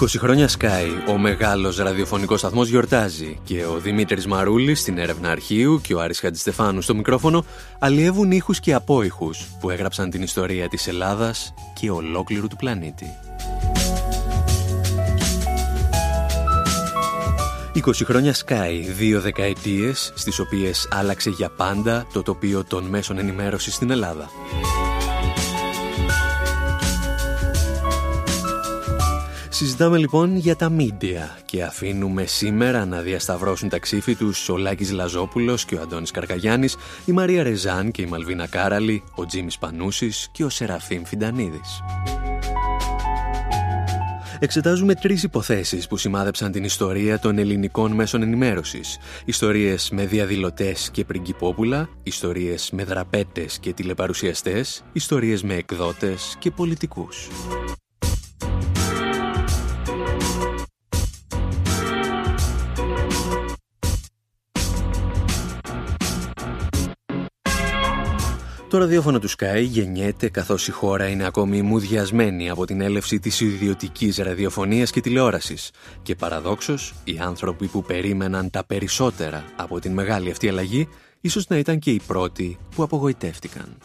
20 χρόνια Sky, ο μεγάλος ραδιοφωνικός σταθμός γιορτάζει και ο Δημήτρης Μαρούλης στην έρευνα αρχείου και ο Άρης Χατζηστεφάνου στο μικρόφωνο αλλιεύουν ήχους και απόϊχους που έγραψαν την ιστορία της Ελλάδας και ολόκληρου του πλανήτη. 20 χρόνια Sky, δύο δεκαετίες στις οποίες άλλαξε για πάντα το τοπίο των μέσων ενημέρωσης στην Ελλάδα. Συζητάμε λοιπόν για τα μίντια και αφήνουμε σήμερα να διασταυρώσουν τα ξύφη τους ο Λάκης Λαζόπουλος και ο Αντώνης Καρκαγιάννης, η Μαρία Ρεζάν και η Μαλβίνα Κάραλη, ο Τζίμις Πανούσης και ο Σεραφείμ Φιντανίδης. Εξετάζουμε τρεις υποθέσεις που σημάδεψαν την ιστορία των ελληνικών μέσων ενημέρωσης. Ιστορίες με διαδηλωτές και πριγκυπόπουλα, ιστορίες με δραπέτες και τηλεπαρουσιαστές, ιστορίες με εκδότες και πολιτικούς. Το ραδιόφωνο του Sky γεννιέται καθώς η χώρα είναι ακόμη μουδιασμένη από την έλευση της ιδιωτικής ραδιοφωνίας και τηλεόρασης και παραδόξως οι άνθρωποι που περίμεναν τα περισσότερα από την μεγάλη αυτή αλλαγή ίσως να ήταν και οι πρώτοι που απογοητεύτηκαν.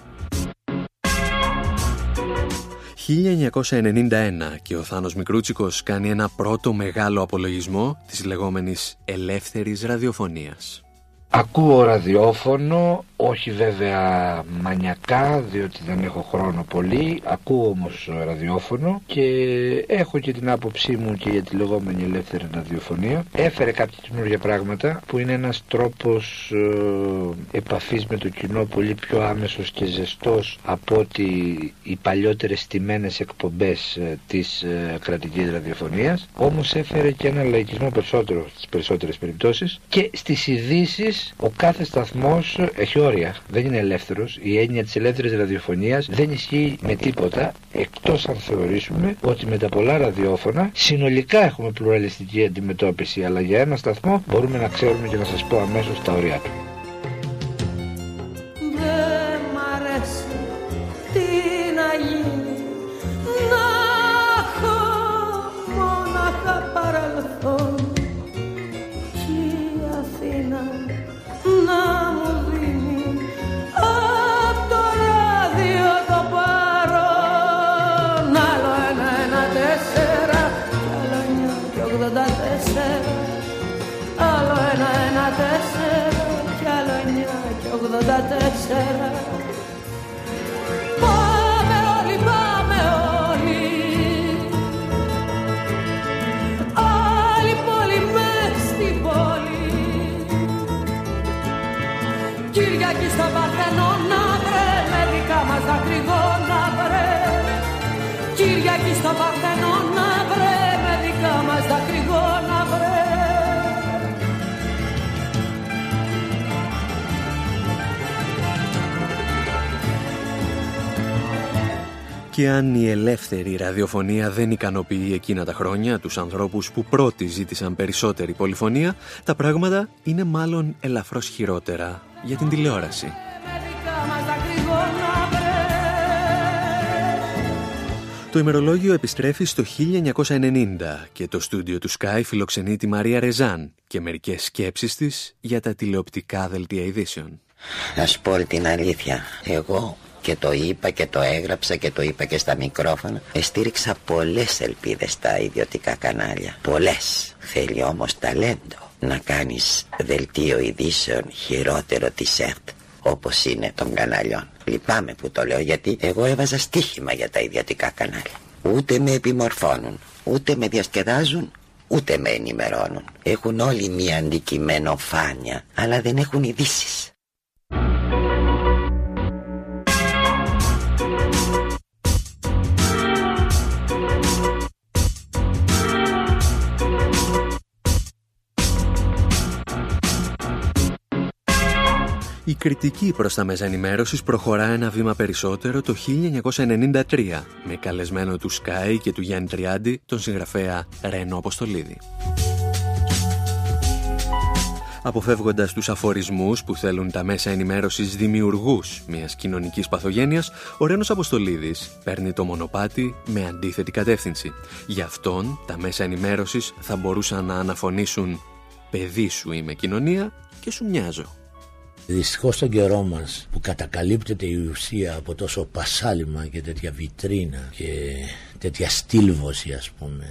1991 και ο Θάνος Μικρούτσικος κάνει ένα πρώτο μεγάλο απολογισμό της λεγόμενης ελεύθερης ραδιοφωνίας. Ακούω ραδιόφωνο όχι βέβαια μανιακά διότι δεν έχω χρόνο πολύ. Ακούω όμως ραδιόφωνο και έχω και την άποψή μου και για τη λεγόμενη ελεύθερη ραδιοφωνία. Έφερε κάποια καινούργια πράγματα που είναι ένας τρόπος ε, επαφής με το κοινό πολύ πιο άμεσος και ζεστός από ότι οι παλιότερες στημένες εκπομπές ε, της ε, κρατικής ραδιοφωνίας. Όμως έφερε και ένα λαϊκισμό περισσότερο στις περισσότερες περιπτώσεις. Και στις ειδήσεις ο κάθε σταθμός έχει δεν είναι ελεύθερος. Η έννοια της ελεύθερης ραδιοφωνίας δεν ισχύει με τίποτα εκτός αν θεωρήσουμε ότι με τα πολλά ραδιόφωνα συνολικά έχουμε πλουραλιστική αντιμετώπιση αλλά για ένα σταθμό μπορούμε να ξέρουμε και να σας πω αμέσως τα ωριά του. Τέσσερα Πάμε Και αν η ελεύθερη ραδιοφωνία δεν ικανοποιεί εκείνα τα χρόνια τους ανθρώπους που πρώτοι ζήτησαν περισσότερη πολυφωνία, τα πράγματα είναι μάλλον ελαφρώς χειρότερα για την τηλεόραση. Το ημερολόγιο επιστρέφει στο 1990 και το στούντιο του Sky φιλοξενεί τη Μαρία Ρεζάν και μερικές σκέψεις της για τα τηλεοπτικά δελτία ειδήσεων. Να σου πω την αλήθεια, εγώ και το είπα και το έγραψα και το είπα και στα μικρόφωνα. Εστήριξα πολλές ελπίδες στα ιδιωτικά κανάλια. Πολλές. Θέλει όμως ταλέντο να κάνεις δελτίο ειδήσεων χειρότερο της ΕΡΤ όπως είναι των καναλιών. Λυπάμαι που το λέω γιατί εγώ έβαζα στοίχημα για τα ιδιωτικά κανάλια. Ούτε με επιμορφώνουν ούτε με διασκεδάζουν ούτε με ενημερώνουν. Έχουν όλοι μία αντικειμένο φάνια αλλά δεν έχουν ειδήσεις. Κριτική προς τα μέσα ενημέρωσης προχωρά ένα βήμα περισσότερο το 1993 με καλεσμένο του Sky και του Γιάννη Τριάντη τον συγγραφέα Ρένο Αποστολίδη. Αποφεύγοντας τους αφορισμούς που θέλουν τα μέσα ενημέρωσης δημιουργούς μιας κοινωνικής παθογένειας, ο Ρένος Αποστολίδης παίρνει το μονοπάτι με αντίθετη κατεύθυνση. Γι' αυτόν τα μέσα ενημέρωσης θα μπορούσαν να αναφωνήσουν «Παιδί σου είμαι κοινωνία και σου μοιάζω». Δυστυχώς στον καιρό μας που κατακαλύπτεται η ουσία από τόσο πασάλιμα και τέτοια βιτρίνα και τέτοια στήλβωση ας πούμε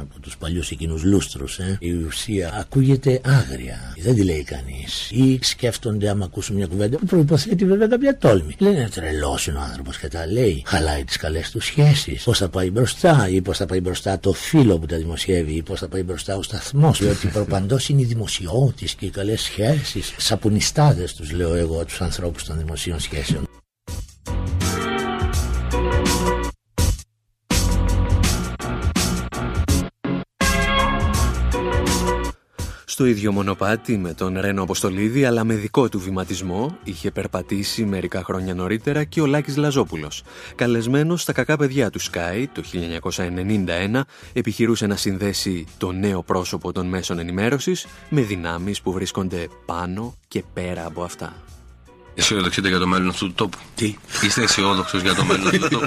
από τους παλιούς εκείνους λούστρους ε. η ουσία ακούγεται άγρια. Δεν τη λέει κανείς. Ή σκέφτονται άμα ακούσουν μια κουβέντα που προϋποθέτει βέβαια κάποια τόλμη. Λένε τρελός είναι ο άνθρωπος και τα λέει. Χαλάει τις καλές του σχέσεις πως θα πάει μπροστά ή πως θα πάει μπροστά το φίλο που τα δημοσιεύει ή πως θα πάει μπροστά ο σταθμός διότι προπαντός είναι οι δημοσιώτης και οι καλές σχέσεις. Σαπουνιστάδες τους λέω εγώ τους ανθρώπους των δημοσίων σχέσεων Στο ίδιο μονοπάτι με τον Ρένο Αποστολίδη αλλά με δικό του βηματισμό είχε περπατήσει μερικά χρόνια νωρίτερα και ο Λάκης Λαζόπουλος. Καλεσμένος στα κακά παιδιά του Sky το 1991 επιχειρούσε να συνδέσει το νέο πρόσωπο των μέσων ενημέρωσης με δυνάμεις που βρίσκονται πάνω και πέρα από αυτά. Αισιοδοξείτε για το μέλλον αυτού του τόπου. Τι; Είστε αισιόδοξος για το μέλλον αυτού του τόπου.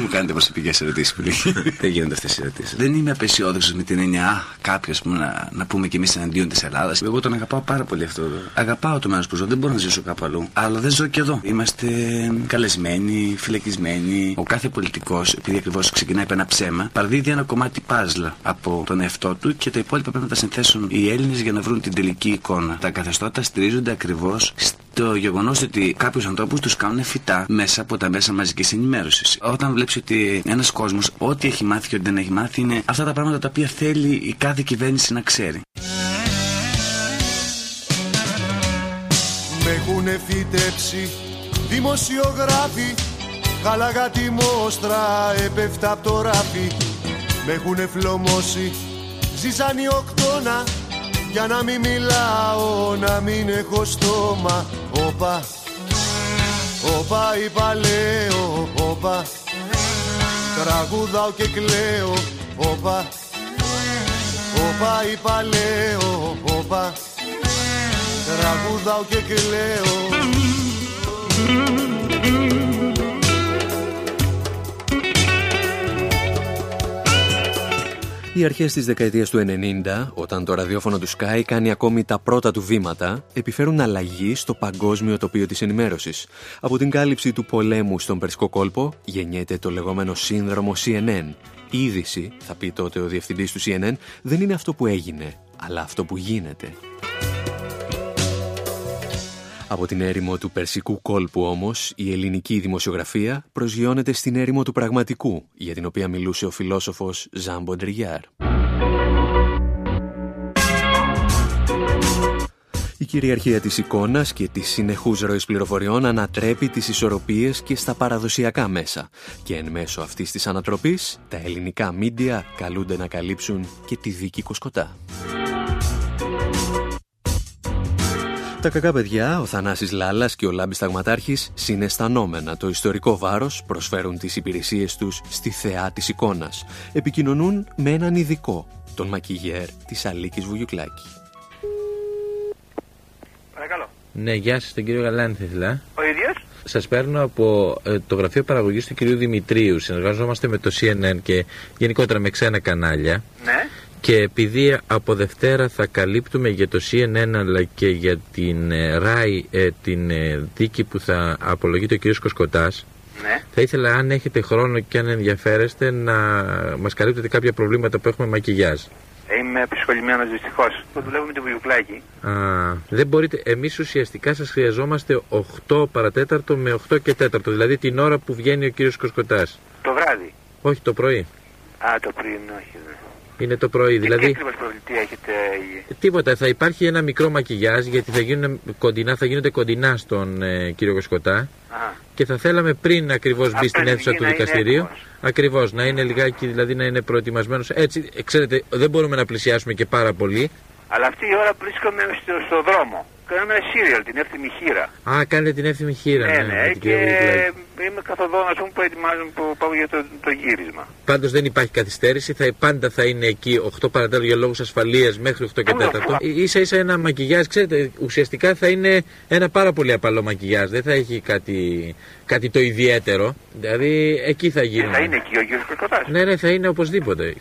Μου κάνετε προσωπικές ερωτήσεις πολύ. Δεν γίνονται αυτές οι ερωτήσεις. Δεν είμαι απεσιόδοξος με την έννοια κάποιος να, να πούμε κι εμείς εναντίον της Ελλάδας. Εγώ τον αγαπάω πάρα πολύ αυτό. Αγαπάω το μέρο που ζω. Δεν μπορώ να ζήσω κάπου αλλού. Αλλά δεν ζω και εδώ. Είμαστε καλεσμένοι, φυλακισμένοι. Ο κάθε πολιτικός, επειδή ακριβώς ξεκινάει από ένα ψέμα, παραδίδει ένα κομμάτι πάζλα από τον εαυτό του και τα υπόλοιπα πρέπει να τα συνθέσουν οι Έλληνες για να βρουν την τελική εικόνα. Τα καθεστώτα στηρίζονται ακριβώς στο γεγονός ότι κάποιους ανθρώπους τους κάνουν φυτά μέσα από τα μέσα μαζικής ενημέρωσης. Όταν βλέπεις ότι ένας κόσμος, ό,τι έχει μάθει και ό,τι δεν έχει μάθει, είναι αυτά τα πράγματα τα οποία θέλει η κάθε κυβέρνηση να ξέρει. Με έχουνε φυτέψει δημοσιογράφοι Χάλαγα τη μόστρα έπεφτα από το ράφι Με έχουνε φλωμώσει ζήσαν οι οκτώνα για να μην μιλάω, να μην έχω στόμα. Όπα, όπα είπα λέω, όπα. Τραγουδάω και κλαίω, όπα. Όπα είπα λέω, όπα. Τραγουδάω και κλαίω Οι αρχές της δεκαετίας του 90, όταν το ραδιόφωνο του Sky κάνει ακόμη τα πρώτα του βήματα, επιφέρουν αλλαγή στο παγκόσμιο τοπίο της ενημέρωσης. Από την κάλυψη του πολέμου στον Περσικό κόλπο γεννιέται το λεγόμενο σύνδρομο CNN. Η είδηση, θα πει τότε ο διευθυντής του CNN, δεν είναι αυτό που έγινε, αλλά αυτό που γίνεται. Από την έρημο του Περσικού κόλπου όμως, η ελληνική δημοσιογραφία προσγειώνεται στην έρημο του πραγματικού, για την οποία μιλούσε ο φιλόσοφος Ζαν Μποντριγκιάρ. Η κυριαρχία της εικόνας και της συνεχούς ροής πληροφοριών ανατρέπει τις ισορροπίες και στα παραδοσιακά μέσα. Και εν μέσω αυτής της ανατροπής, τα ελληνικά μίντια καλούνται να καλύψουν και τη δίκη κοσκοτά. Τα κακά παιδιά, ο Θανάσης Λάλας και ο Λάμπης Ταγματάρχης, συναισθανόμενα το ιστορικό βάρος, προσφέρουν τις υπηρεσίες τους στη θεά της εικόνας. Επικοινωνούν με έναν ειδικό, τον μακιγιέρ της Αλίκης Βουγιουκλάκη. Παρακαλώ. Ναι, γεια σας, τον κύριο Γαλάνη θα ήθελα. Ο ίδιος; Σας παίρνω από ε, το γραφείο παραγωγής του κυρίου Δημητρίου. Συνεργαζόμαστε με το CNN και γενικότερα με ξένα κανάλια. Ναι. Και επειδή από Δευτέρα θα καλύπτουμε για το CNN αλλά και για την ε, ΡΑΗ ε, την ε, δίκη που θα απολογείται ο κ. Κοσκοτάς Ναι. θα ήθελα αν έχετε χρόνο και αν ενδιαφέρεστε να μας καλύπτετε κάποια προβλήματα που έχουμε μακιγιάζ. Είμαι επισχολημένος δυστυχώς. Το δουλεύω με τη Βουγιουκλάκη. Α, δεν μπορείτε, εμείς ουσιαστικά σας χρειαζόμαστε 8 παρατέταρτο με 8 και 4, δηλαδή την ώρα που βγαίνει ο κύριος Κοσκοτάς. Το βράδυ. Όχι το πρωί, Α, το πριν, όχι. ναι. Είναι το πρωί, Τι δηλαδή... ακριβώς προβλητή έχετε... Τίποτα, θα υπάρχει ένα μικρό μακιγιάζ γιατί θα, γίνουν κοντινά, θα γίνονται κοντινά στον ε, κύριο Κοσκοτά Α, και θα θέλαμε πριν ακριβώς Α, μπει στην πριν αίθουσα βγει του να είναι δικαστηρίου. έτοιμος. Ακριβώς, να είναι λιγάκι, δηλαδή να είναι προετοιμασμένος. Έτσι, ε, ξέρετε, δεν μπορούμε να πλησιάσουμε και πάρα πολύ. αλλά αυτή η ώρα βρίσκομαι στο, στο δρόμο. Κάναμε ένα σύριαλ, την εύθυμη χείρα. Α, κάνετε την εύθυμη χείρα. Ναι, ναι, με την και κυρία Βουλγουλάκη. είμαι καθοδόν, ας πούμε, που ετοιμάζομαι που πάω για το, το γύρισμα. Πάντως δεν υπάρχει καθυστέρηση. Θα, πάντα θα είναι εκεί 8 παρατέταρτο για λόγους ασφαλείας μέχρι 8 και Καλά, 4. καλά. σα ίσα ένα μακιγιάζ, ξέρετε, ουσιαστικά θα είναι ένα πάρα πολύ απαλό μακιγιάζ. Δεν θα έχει κάτι, κάτι το ιδιαίτερο. Δηλαδή εκεί θα γίνει. Ε, θα είναι εκεί ο κύριος Κοκοτάς. Ναι, ναι, θα είναι οπωσδήποτε.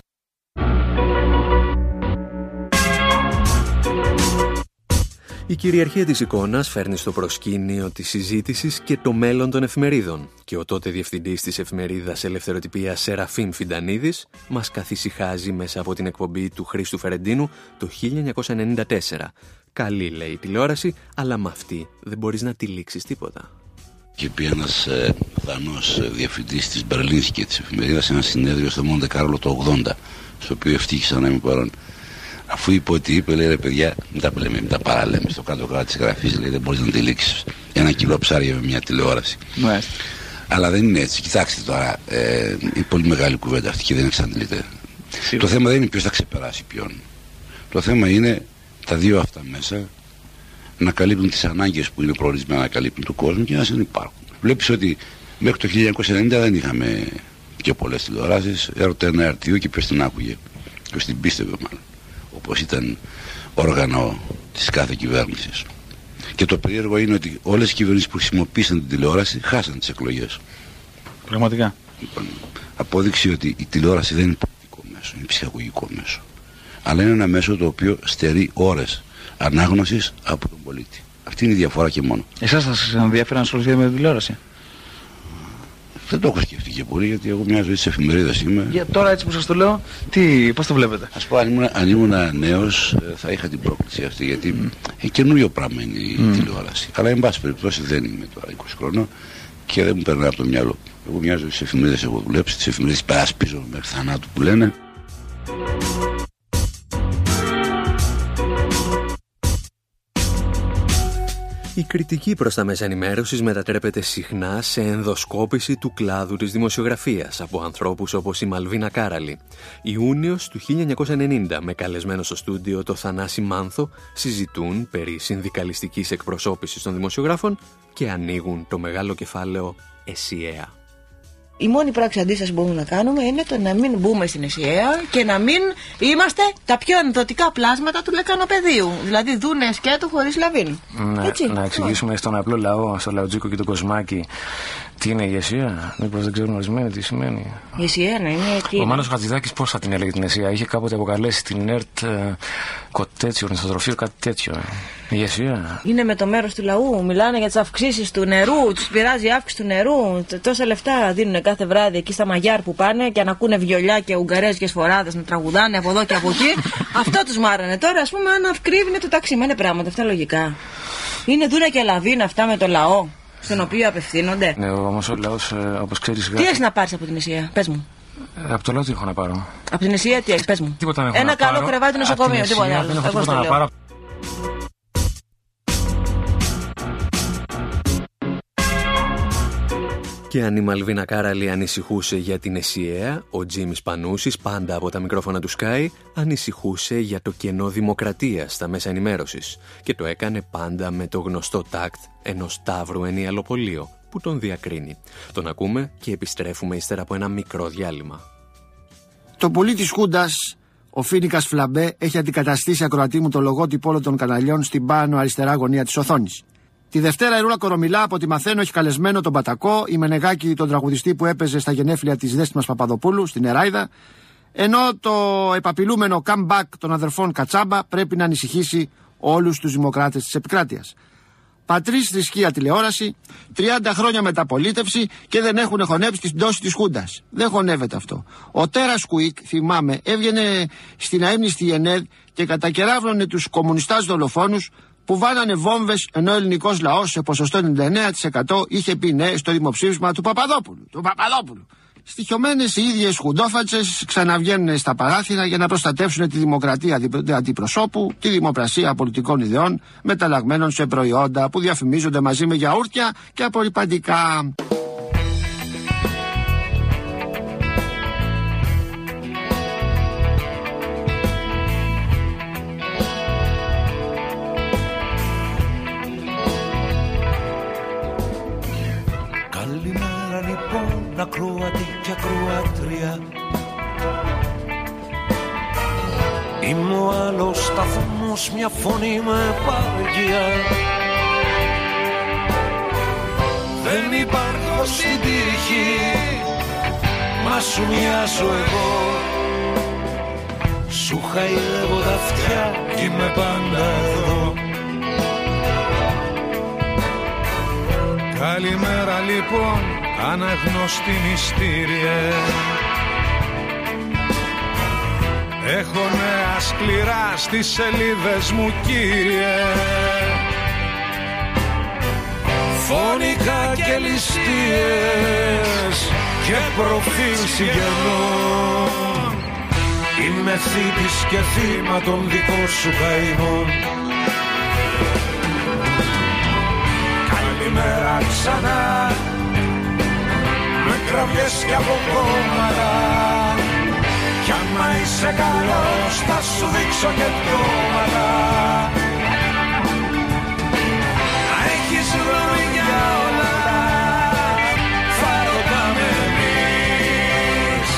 Η κυριαρχία της εικόνας φέρνει στο προσκήνιο της συζήτησης και το μέλλον των εφημερίδων και ο τότε διευθυντής της εφημερίδας ελευθεροτυπίας Σεραφείμ Φιντανίδης μας καθησυχάζει μέσα από την εκπομπή του Χρήστου Φερεντίνου το 1994. Καλή λέει η τηλεόραση, αλλά με αυτή δεν μπορείς να τυλίξεις τίποτα. Και πει ένας ε, Δανός διευθυντής της Μπερλίνη και της εφημερίδας σε ένας συνέδριο στο Μοντε Κάρολο το 80, στο οποίο ευτύχησα να είμαι παρόν. Αφού είπε ότι είπε, λέει ρε παιδιά, μην τα, λέμε, μην τα παραλέμε στο κάτω-κάτω της γραφής, λέει δεν μπορείς να τυλίξει ένα κιλό ψάρια με μια τηλεόραση. Μάλιστα. Αλλά δεν είναι έτσι. Κοιτάξτε τώρα, ε, είναι πολύ μεγάλη κουβέντα αυτή και δεν εξαντλείται. Το θέμα δεν είναι ποιος θα ξεπεράσει ποιον. Το θέμα είναι τα δύο αυτά μέσα να καλύπτουν τις ανάγκες που είναι προορισμένα να καλύπτουν του κόσμου και να υπάρχουν. Βλέπεις ότι μέχρι το 1990 δεν είχαμε και πολλές τηλεοράσεις. Έρωτε ένα αρτίο και ποιο την άκουγε. Ποιο την πίστευε μάλλον. Όπως ήταν όργανο της κάθε κυβέρνησης. Και το περίεργο είναι ότι όλες οι κυβερνήσεις που χρησιμοποίησαν την τηλεόραση χάσαν τις εκλογές. Πραγματικά. Λοιπόν, απόδειξη ότι η τηλεόραση δεν είναι πολιτικό μέσο, είναι ψυχαγωγικό μέσο. Αλλά είναι ένα μέσο το οποίο στερεί ώρες ανάγνωσης από τον πολίτη. Αυτή είναι η διαφορά και μόνο. Εσάς θα σας ενδιαφέρει να ασχοληθείτε με την τηλεόραση; Δεν το έχω σκεφτεί και πολύ γιατί εγώ μια ζωή της εφημερίδας είμαι. Για τώρα έτσι που σας το λέω, τι, πώς το βλέπετε; Α πω, αν ήμουν, αν ήμουν νέος, θα είχα την πρόκληση αυτή γιατί mm. καινούριο πράγμα είναι η Mm. τηλεόραση. Αλλά, εν πάση περιπτώσει, δεν είμαι τώρα 20 χρόνων και δεν μου περνάει από το μυαλό. Εγώ μια ζωή στι εφημερίδε έχω δουλέψει, τις εφημερίδες περασπίζω μέχρι θανάτου που λένε. Η κριτική προς τα μέσα ενημέρωσης μετατρέπεται συχνά σε ενδοσκόπηση του κλάδου της δημοσιογραφίας από ανθρώπους όπως η Μαλβίνα Κάραλη. Ιούνιος του 1990 με καλεσμένο στο στούντιο το Θανάση Μάνθο συζητούν περί συνδικαλιστικής εκπροσώπησης των δημοσιογράφων και ανοίγουν το μεγάλο κεφάλαιο ΕΣΥΕΑ. Η μόνη πράξη αντίστασης που μπορούμε να κάνουμε είναι το να μην μπούμε στην ΕΣΥΑ και να μην είμαστε τα πιο ενδοτικά πλάσματα του λεκανοπεδίου. Δηλαδή δούνε σκέτο χωρίς λαβίν. Ναι, Έτσι. να εξηγήσουμε στον απλό λαό, στο λαοτζίκο και τον κοσμάκι, τι είναι η ηγεσία; Μήπως δεν ξέρουν ορισμένοι τι σημαίνει. Η ΕΣΥΑ να είναι τι Ο είναι. Μάνος Χατζηδάκης πώς θα την έλεγε την ΕΣΥΑ. Είχε κάποτε αποκαλέσει την ΕΡΤ ε, κοτέτσι, ορνηθοτροφείο, κάτι τέτοιο. ε. Η ηγεσία. Είναι με το μέρος του λαού. Μιλάνε για τις αυξήσεις του νερού. Τους πειράζει η αύξηση του νερού. Τ- Τόσα λεφτά δίνουν κάθε βράδυ εκεί στα μαγιάρ που πάνε και ανακούνε βιολιά και ουγγαρέζικε φοράδε να τραγουδάνε από εδώ και από εκεί. Αυτό τους μάρανε. Τώρα, ας πούμε, αν αυκρύβει το ταξί. Μα είναι πράγματα αυτά λογικά. Είναι δούρα και λαβίνα αυτά με το λαό στον οποίο απευθύνονται. Ναι, όμω ο λαός, ε, όπως ξέρεις, Τι έχεις να πάρεις από την Ισία, πες μου. από το λαό τι έχω να πάρω; Από την Ισία τι έχεις, πες μου. Τίποτα δεν έχω Ένα να καλό πάρω. κρεβάτι Από την νοσοκομείο, Ασία τίποτα άλλο. Δεν έχω Εγώ τίποτα στο να λέω. πάρω. Και αν η Μαλβίνα Κάραλη ανησυχούσε για την ΕΣΥΑ, ο Τζίμις Πανούσης, πάντα από τα μικρόφωνα του Sky, ανησυχούσε για το κενό δημοκρατίας στα μέσα ενημέρωσης και το έκανε πάντα με το γνωστό τάκτ ενός τάβρου ενιαλοπολείο που τον διακρίνει. Τον ακούμε και επιστρέφουμε ύστερα από ένα μικρό διάλειμμα. Το πουλί της Χούντας, ο Φίνικας Φλαμπέ, έχει αντικαταστήσει ακροατή μου το λογότυπο όλων των καναλιών στην πάνω αριστερά γωνία της οθόνης. Τη Δευτέρα η Ρούλα Κορομιλά, από ό,τι μαθαίνω, έχει καλεσμένο τον Πατακό, η Μενεγάκη, τον τραγουδιστή που έπαιζε στα γενέθλια της Δέσπινα Παπαδοπούλου στην Εράιδα, ενώ το επαπειλούμενο comeback των αδερφών Κατσάμπα πρέπει να ανησυχήσει όλους τους δημοκράτες της επικράτειας. Πατρίς θρησκεία τηλεόραση, 30 χρόνια μεταπολίτευση και δεν έχουν χωνέψει την πτώση της Χούντας. Δεν χωνεύεται αυτό. Ο Τέρας Κουίκ, θυμάμαι, έβγαινε στην αέμνηστη ΕΝΕΔ και κατακεράβρωνε τους κομμουνιστάς δολοφόνους που βάνανε βόμβες ενώ ο ελληνικός λαός σε ποσοστό 99% είχε πει ναι στο δημοψήφισμα του Παπαδόπουλου. Του Παπαδόπουλου. Στοιχειωμένες οι ίδιες χουντόφατσες ξαναβγαίνουν στα παράθυρα για να προστατεύσουν τη δημοκρατία αντι- αντιπροσώπου, τη δημοπρασία πολιτικών ιδεών, μεταλλαγμένων σε προϊόντα που διαφημίζονται μαζί με γιαούρτια και απορριπαντικά. Σταθμός, μια φωνή με παγιά Δεν υπάρχω στην τύχη, μα σου μοιάζω εγώ. Σου χαϊδεύω τα αυτιά κι είμαι πάντα εδώ. Καλημέρα λοιπόν, αναγνωστή μυστήριε Έχω νέα σκληρά στις σελίδες μου κύριε. Φωνικά και ληστείες και προφίλ συγγενών. Είμαι θήτης και θύμα των δικών σου καημών. Καλημέρα ξανά με κραυγές και από κόμματα κι άμα είσαι καλός θα σου δείξω και πτώματα Να έχεις γνώμη για όλα Θα ρωτάμε εμείς.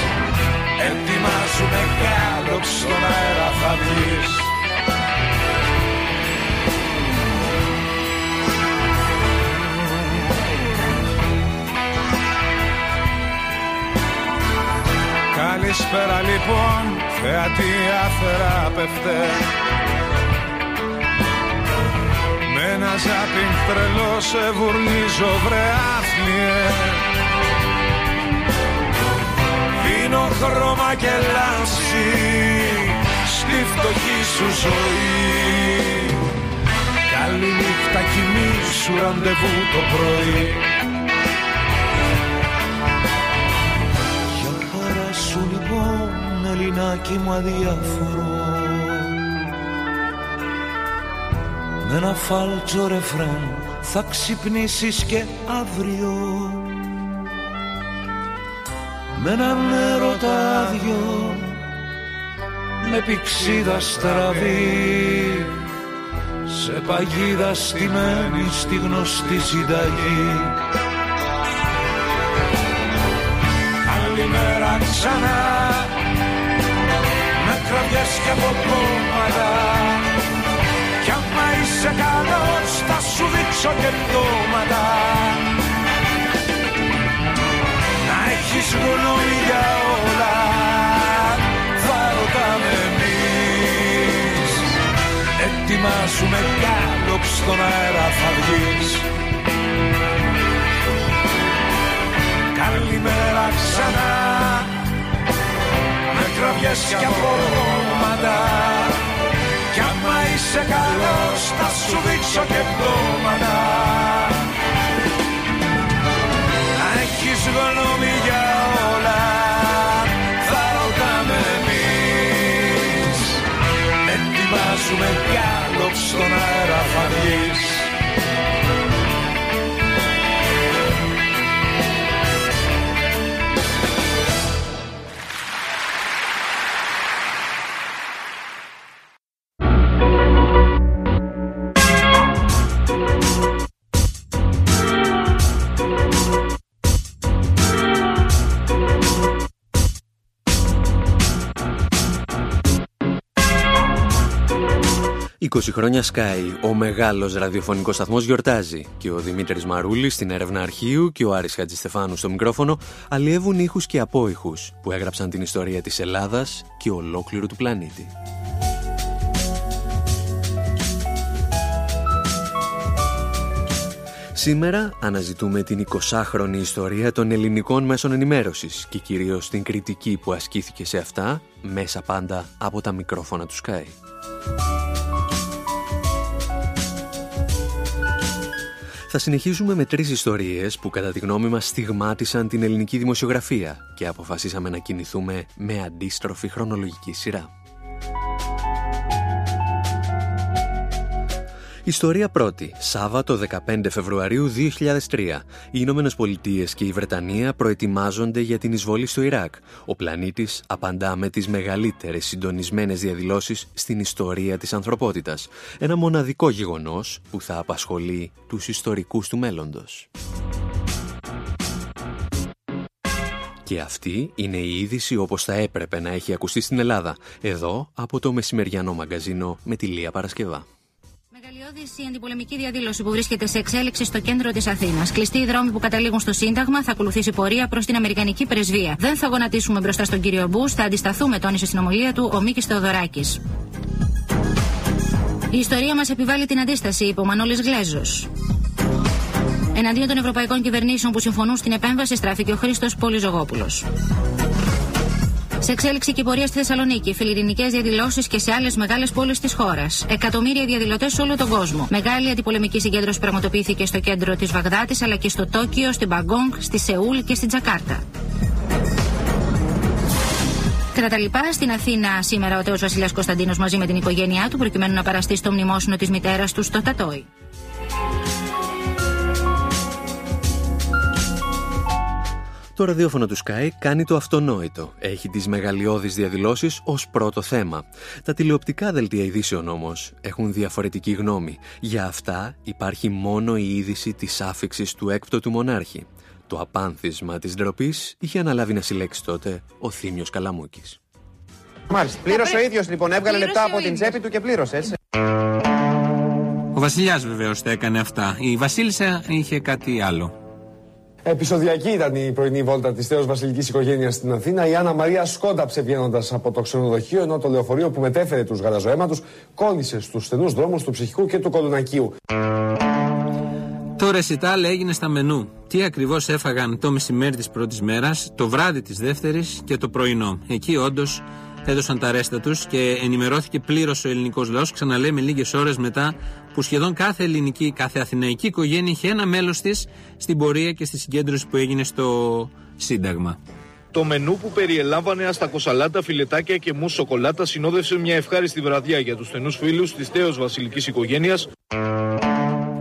Ετοιμάζουμε κάλοξ στον αέρα θα βγεις Καλησπέρα λοιπόν, θεατή αθεράπευτε Με ένα ζάπινγκ τρελό σε βουρνίζω βρε άθλιε Δίνω χρώμα και λάμψη στη φτωχή σου ζωή. Καλή νύχτα κοιμήσου ραντεβού το πρωί Ελληνάκι μου αδιάφορο. Με ένα φάλτσο ρεφρέν θα ξυπνήσεις και αύριο. Με έναν έρωτα άδειο με πηξίδα στραβή. Σε παγίδα στημένη στη γνωστή συνταγή. Καλημέρα ξανά Με κραυγές και από κόμματα Κι άμα είσαι καλός θα σου δείξω και πτώματα. Να έχεις γνώμη για όλα Θα ρωτάμε εμείς. Ετοιμάζουμε κάλοξ στον αέρα θα βγεις. Καλημέρα ξανά Με κραυγές και απόματα Κι άμα είσαι καλός χρόνια Sky, ο μεγάλος ραδιοφωνικός σταθμός γιορτάζει και ο Δημήτρης Μαρούλης στην έρευνα αρχείου και ο Άρης Χατζηστεφάνου στο μικρόφωνο αλλιεύουν ήχους και απόϊχους που έγραψαν την ιστορία της Ελλάδας και ολόκληρου του πλανήτη. Σήμερα αναζητούμε την 20χρονη ιστορία των ελληνικών μέσων ενημέρωσης και κυρίως την κριτική που ασκήθηκε σε αυτά μέσα πάντα από τα μικρόφωνα του Sky. Θα συνεχίσουμε με τρεις ιστορίες που κατά τη γνώμη μας στιγμάτισαν την ελληνική δημοσιογραφία και αποφασίσαμε να κινηθούμε με αντίστροφη χρονολογική σειρά. Ιστορία πρώτη. Σάββατο 15 Φεβρουαρίου 2003. Οι Ηνωμένες Πολιτείες και η Βρετανία προετοιμάζονται για την εισβολή στο Ιράκ. Ο πλανήτης απαντά με τις μεγαλύτερες συντονισμένες διαδηλώσεις στην ιστορία της ανθρωπότητας. Ένα μοναδικό γεγονός που θα απασχολεί τους ιστορικούς του μέλλοντος. Και αυτή είναι η είδηση όπως θα έπρεπε να έχει ακουστεί στην Ελλάδα, εδώ από το μεσημεριανό μαγκαζίνο με τη Λία Παρασκευά. Μεγαλειώδη η αντιπολεμική διαδήλωση που βρίσκεται σε εξέλιξη στο κέντρο της Αθήνας. Κλειστοί οι δρόμοι που καταλήγουν στο Σύνταγμα, θα ακολουθήσει πορεία προς την Αμερικανική πρεσβεία. Δεν θα γονατίσουμε μπροστά στον κύριο Μπούς, θα αντισταθούμε, τόνισε στην ομιλία του ο Μίκης Θεοδωράκης. Η ιστορία μας επιβάλλει την αντίσταση, είπε ο Μανώλης Γλέζος. Εναντίον των ευρωπαϊκών κυβερνήσεων που συμφωνούν στην επέμβαση, στράφηκε ο Χρήστος Πολυζογόπουλο. Σε εξέλιξη και πορεία στη Θεσσαλονίκη, φιλιρινικές διαδηλώσεις και σε άλλες μεγάλες πόλεις της χώρας. Εκατομμύρια διαδηλωτές σε όλο τον κόσμο. Μεγάλη αντιπολεμική συγκέντρωση πραγματοποιήθηκε στο κέντρο της Βαγδάτης αλλά και στο Τόκιο, στην Μπαγκόγκ, στη Σεούλ και στην Τζακάρτα. Κατά τα λοιπά, στην Αθήνα σήμερα ο Τέο Βασιλιάς Κωνσταντίνος μαζί με την οικογένειά του προκειμένου να παραστεί στο μνημόσυνο της μητέρας του στο Τατόι. Το ραδιόφωνο του Sky κάνει το αυτονόητο. Έχει τις μεγαλειώδεις διαδηλώσεις ως πρώτο θέμα. Τα τηλεοπτικά δελτία ειδήσεων όμως έχουν διαφορετική γνώμη. Για αυτά υπάρχει μόνο η είδηση της άφηξης του έκπτωτου μονάρχη. Το απάνθισμα της ντροπής είχε αναλάβει να συλλέξει τότε ο Θήμιος Καλαμούκης. Μάλιστα. Πλήρωσε ο ίδιος λοιπόν, έβγαλε λεπτά από την τσέπη του και πλήρωσε έτσι. Ο βασιλιάς βεβαίως τα έκανε αυτά. Η βασίλισσα είχε κάτι άλλο. Επισοδιακή ήταν η πρωινή βόλτα της Θεός Βασιλικής οικογένειας στην Αθήνα. Η Άννα Μαρία σκόνταψε βγαίνοντας από το ξενοδοχείο, ενώ το λεωφορείο που μετέφερε τους γαλαζοαίματους κόλλησε στους στενούς δρόμους του ψυχικού και του κολονακίου. Το ρεσιτάλ έγινε στα μενού. Τι ακριβώς έφαγαν το μεσημέρι της πρώτης μέρας, το βράδυ της δεύτερης και το πρωινό. Εκεί όντως έδωσαν τα ρέστα τους και ενημερώθηκε πλήρως ο ελληνικός λαός. Ξαναλέμε λίγες ώρες μετά που σχεδόν κάθε ελληνική, κάθε αθηναϊκή οικογένεια είχε ένα μέλος της στην πορεία και στη συγκέντρωση που έγινε στο Σύνταγμα. Το μενού που περιελάμβανε αστακοσαλάτα, φιλετάκια και μους σοκολάτα συνόδευσε μια ευχάριστη βραδιά για τους στενούς φίλους της τέος βασιλικής οικογένειας.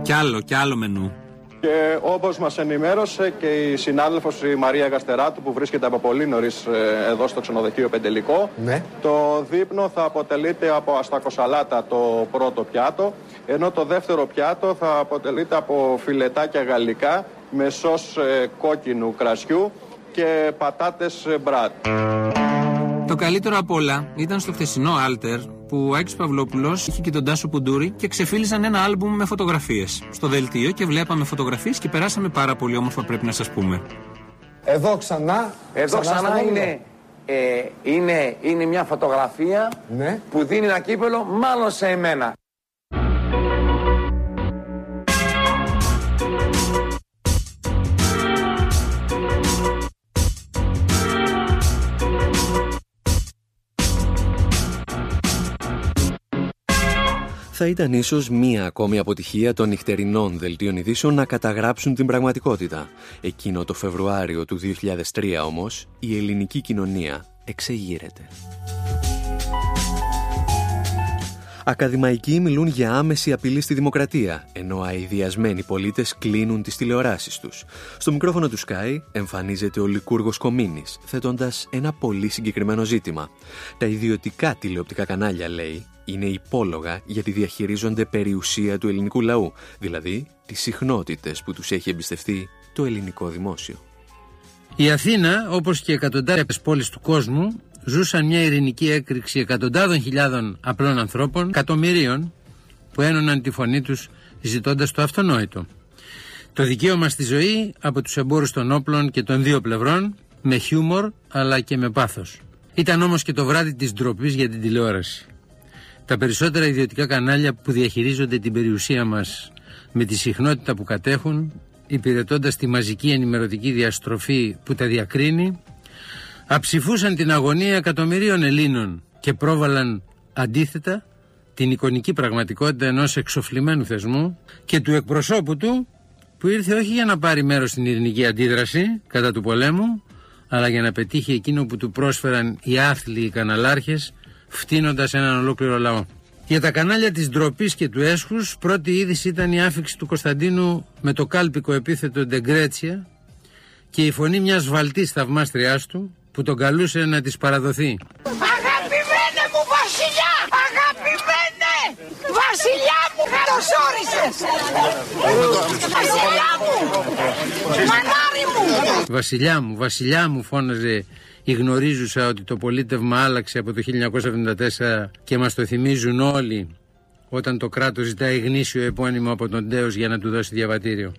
Κι άλλο, κι άλλο μενού. Και όπως μας ενημέρωσε και η συνάδελφος η Μαρία Γαστεράτου που βρίσκεται από πολύ νωρίς ε, εδώ στο ξενοδοχείο Πεντελικό ναι. το δείπνο θα αποτελείται από αστακοσαλάτα το πρώτο πιάτο ενώ το δεύτερο πιάτο θα αποτελείται από φιλετάκια γαλλικά με σως ε, κόκκινου κρασιού και πατάτες ε, μπράτ. Το καλύτερο απ' όλα ήταν στο χθεσινό Alter που ο Άκης Παυλόπουλος είχε και τον Τάσο Πουντούρη και ξεφύλισαν ένα άλμπουμ με φωτογραφίες στο δελτίο και βλέπαμε φωτογραφίες και περάσαμε πάρα πολύ όμορφα πρέπει να σας πούμε. Εδώ ξανά. Εδώ ξανά, είναι, ε, είναι, είναι μια φωτογραφία ναι. που δίνει ένα κύπελο μάλλον σε εμένα. Θα ήταν ίσως μία ακόμη αποτυχία των νυχτερινών δελτίων ειδήσεων να καταγράψουν την πραγματικότητα. Εκείνο το Φεβρουάριο του 2003 όμως, η ελληνική κοινωνία εξεγείρεται. Ακαδημαϊκοί μιλούν για άμεση απειλή στη δημοκρατία, ενώ αειδιασμένοι πολίτες κλείνουν τις τηλεοράσεις τους. Στο μικρόφωνο του Sky εμφανίζεται ο Λικούργος Κομίνης, θέτοντας ένα πολύ συγκεκριμένο ζήτημα. Τα ιδιωτικά τηλεοπτικά κανάλια, λέει, είναι υπόλογα γιατί διαχειρίζονται περιουσία του ελληνικού λαού, δηλαδή τις συχνότητες που τους έχει εμπιστευτεί το ελληνικό δημόσιο. Η Αθήνα, όπως και εκατοντάδες πόλεις του κόσμου, ζούσαν μια ειρηνική έκρηξη εκατοντάδων χιλιάδων απλών ανθρώπων, εκατομμυρίων, που ένωναν τη φωνή τους ζητώντας το αυτονόητο. Το δικαίωμα στη ζωή από τους εμπόρους των όπλων και των δύο πλευρών, με χιούμορ αλλά και με πάθος. Ήταν όμως και το βράδυ της ντροπής για την τηλεόραση. Τα περισσότερα ιδιωτικά κανάλια που διαχειρίζονται την περιουσία μας με τη συχνότητα που κατέχουν, υπηρετώντας τη μαζική ενημερωτική διαστροφή που τα διακρίνει, αψηφούσαν την αγωνία εκατομμυρίων Ελλήνων και πρόβαλαν αντίθετα την εικονική πραγματικότητα ενός εξοφλημένου θεσμού και του εκπροσώπου του που ήρθε όχι για να πάρει μέρος στην ειρηνική αντίδραση κατά του πολέμου αλλά για να πετύχει εκείνο που του πρόσφεραν οι άθλοι καναλάρχες φτύνοντας έναν ολόκληρο λαό. Για τα κανάλια της ντροπής και του έσχους πρώτη είδηση ήταν η άφηξη του Κωνσταντίνου με το κάλπικο επίθετο Ντεγκρέτσια και η φωνή μιας βαλτής θαυμάστριάς του που τον καλούσε να της παραδοθεί. Αγαπημένε μου βασιλιά! Αγαπημένε! Βασιλιά μου, καλώς όρισες! Βασιλιά μου! Μανάρι μου! Βασιλιά μου, βασιλιά μου φώναζε η γνωρίζουσα ότι το πολίτευμα άλλαξε από το 1974 και μας το θυμίζουν όλοι όταν το κράτος ζητάει γνήσιο επώνυμο από τον Τέος για να του δώσει διαβατήριο.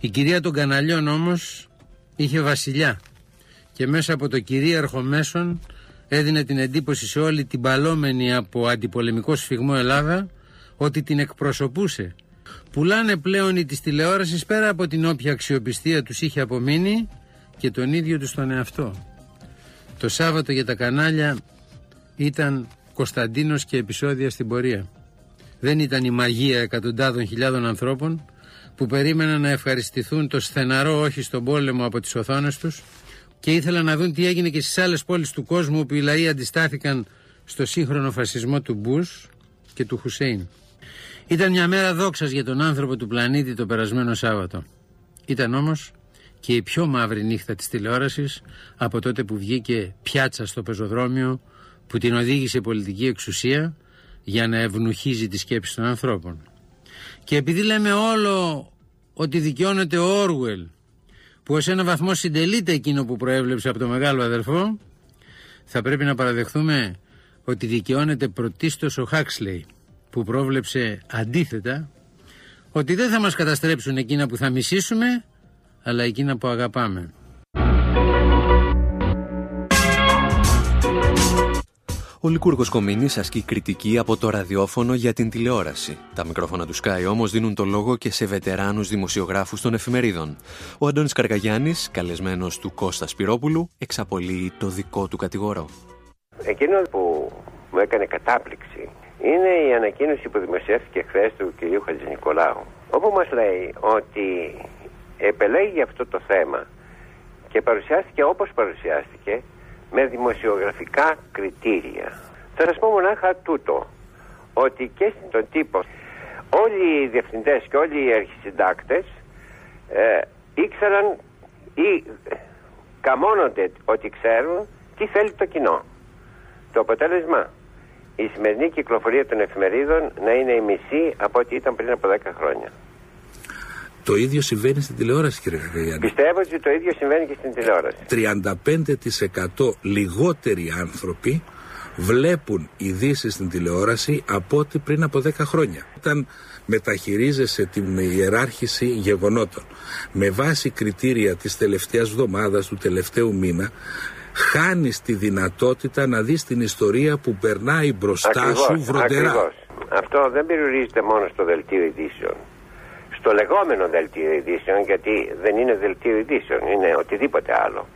Η κυρία των Καναλιών όμως είχε βασιλιά και μέσα από το κυρίαρχο μέσον έδινε την εντύπωση σε όλη την παλόμενη από αντιπολεμικό σφιγμό Ελλάδα ότι την εκπροσωπούσε. Πουλάνε πλέον οι της τηλεόρασης πέρα από την όποια αξιοπιστία τους είχε απομείνει και τον ίδιο τους τον εαυτό. Το Σάββατο για τα κανάλια ήταν Κωνσταντίνος και επεισόδια στην πορεία. Δεν ήταν η μαγεία εκατοντάδων χιλιάδων ανθρώπων που περίμεναν να ευχαριστηθούν το στεναρό όχι στον πόλεμο από τις οθόνες τους και ήθελαν να δουν τι έγινε και στις άλλες πόλεις του κόσμου που οι λαοί αντιστάθηκαν στο σύγχρονο φασισμό του Μπούς και του Χουσέιν. Ήταν μια μέρα δόξας για τον άνθρωπο του πλανήτη το περασμένο Σάββατο. Ήταν όμως και η πιο μαύρη νύχτα της τηλεόρασης από τότε που βγήκε πιάτσα στο πεζοδρόμιο που την οδήγησε πολιτική εξουσία για να ευνουχίζει τη σκέψη των ανθρώπων. Και επειδή λέμε όλο ότι δικαιώνεται ο Όργουελ που ως ένα βαθμό συντελείται εκείνο που προέβλεψε από το μεγάλο αδερφό θα πρέπει να παραδεχθούμε ότι δικαιώνεται πρωτίστως ο Χάξλεϊ που πρόβλεψε αντίθετα ότι δεν θα μας καταστρέψουν εκείνα που θα μισήσουμε αλλά εκείνα που αγαπάμε. Ο Λικούργος Κομίνης ασκεί κριτική από το ραδιόφωνο για την τηλεόραση. Τα μικρόφωνα του Sky όμως δίνουν το λόγο και σε βετεράνους δημοσιογράφους των εφημερίδων. Ο Αντώνης Καρκαγιάννης, καλεσμένος του Κώστα Σπυρόπουλου, εξαπολύει το δικό του κατηγορό. Εκείνο που μου έκανε κατάπληξη είναι η ανακοίνωση που δημοσιεύτηκε χθες του κ. Χατζη Νικολάου. Όπου μας λέει ότι επελέγει αυτό το θέμα και παρουσιάστηκε όπως παρουσιάστηκε με δημοσιογραφικά κριτήρια. Θα σας πω μονάχα τούτο, ότι και στον τύπο όλοι οι διευθυντές και όλοι οι αρχισυντάκτες ε, ήξεραν ή καμώνονται ότι ξέρουν τι θέλει το κοινό. Το αποτέλεσμα, η σημερινή κυκλοφορία των εφημερίδων να είναι η μισή από ό,τι ήταν πριν από 10 χρόνια. Το ίδιο συμβαίνει στην τηλεόραση, κύριε Κακαγιάννη. Πιστεύω ότι το ίδιο συμβαίνει και στην τηλεόραση. 35% λιγότεροι άνθρωποι βλέπουν ειδήσεις στην τηλεόραση από ό,τι πριν από 10 χρόνια. Όταν μεταχειρίζεσαι την ιεράρχηση γεγονότων με βάση κριτήρια της τελευταίας εβδομάδας, του τελευταίου μήνα, χάνεις τη δυνατότητα να δεις την ιστορία που περνάει μπροστά ακριβώς, σου βροντερά. Ακριβώς. Αυτό δεν περιορίζεται μόνο στο δελτίο ειδήσεων στο λεγόμενο δελτίο ειδήσεων, γιατί δεν είναι δελτίο ειδήσεων, είναι οτιδήποτε άλλο.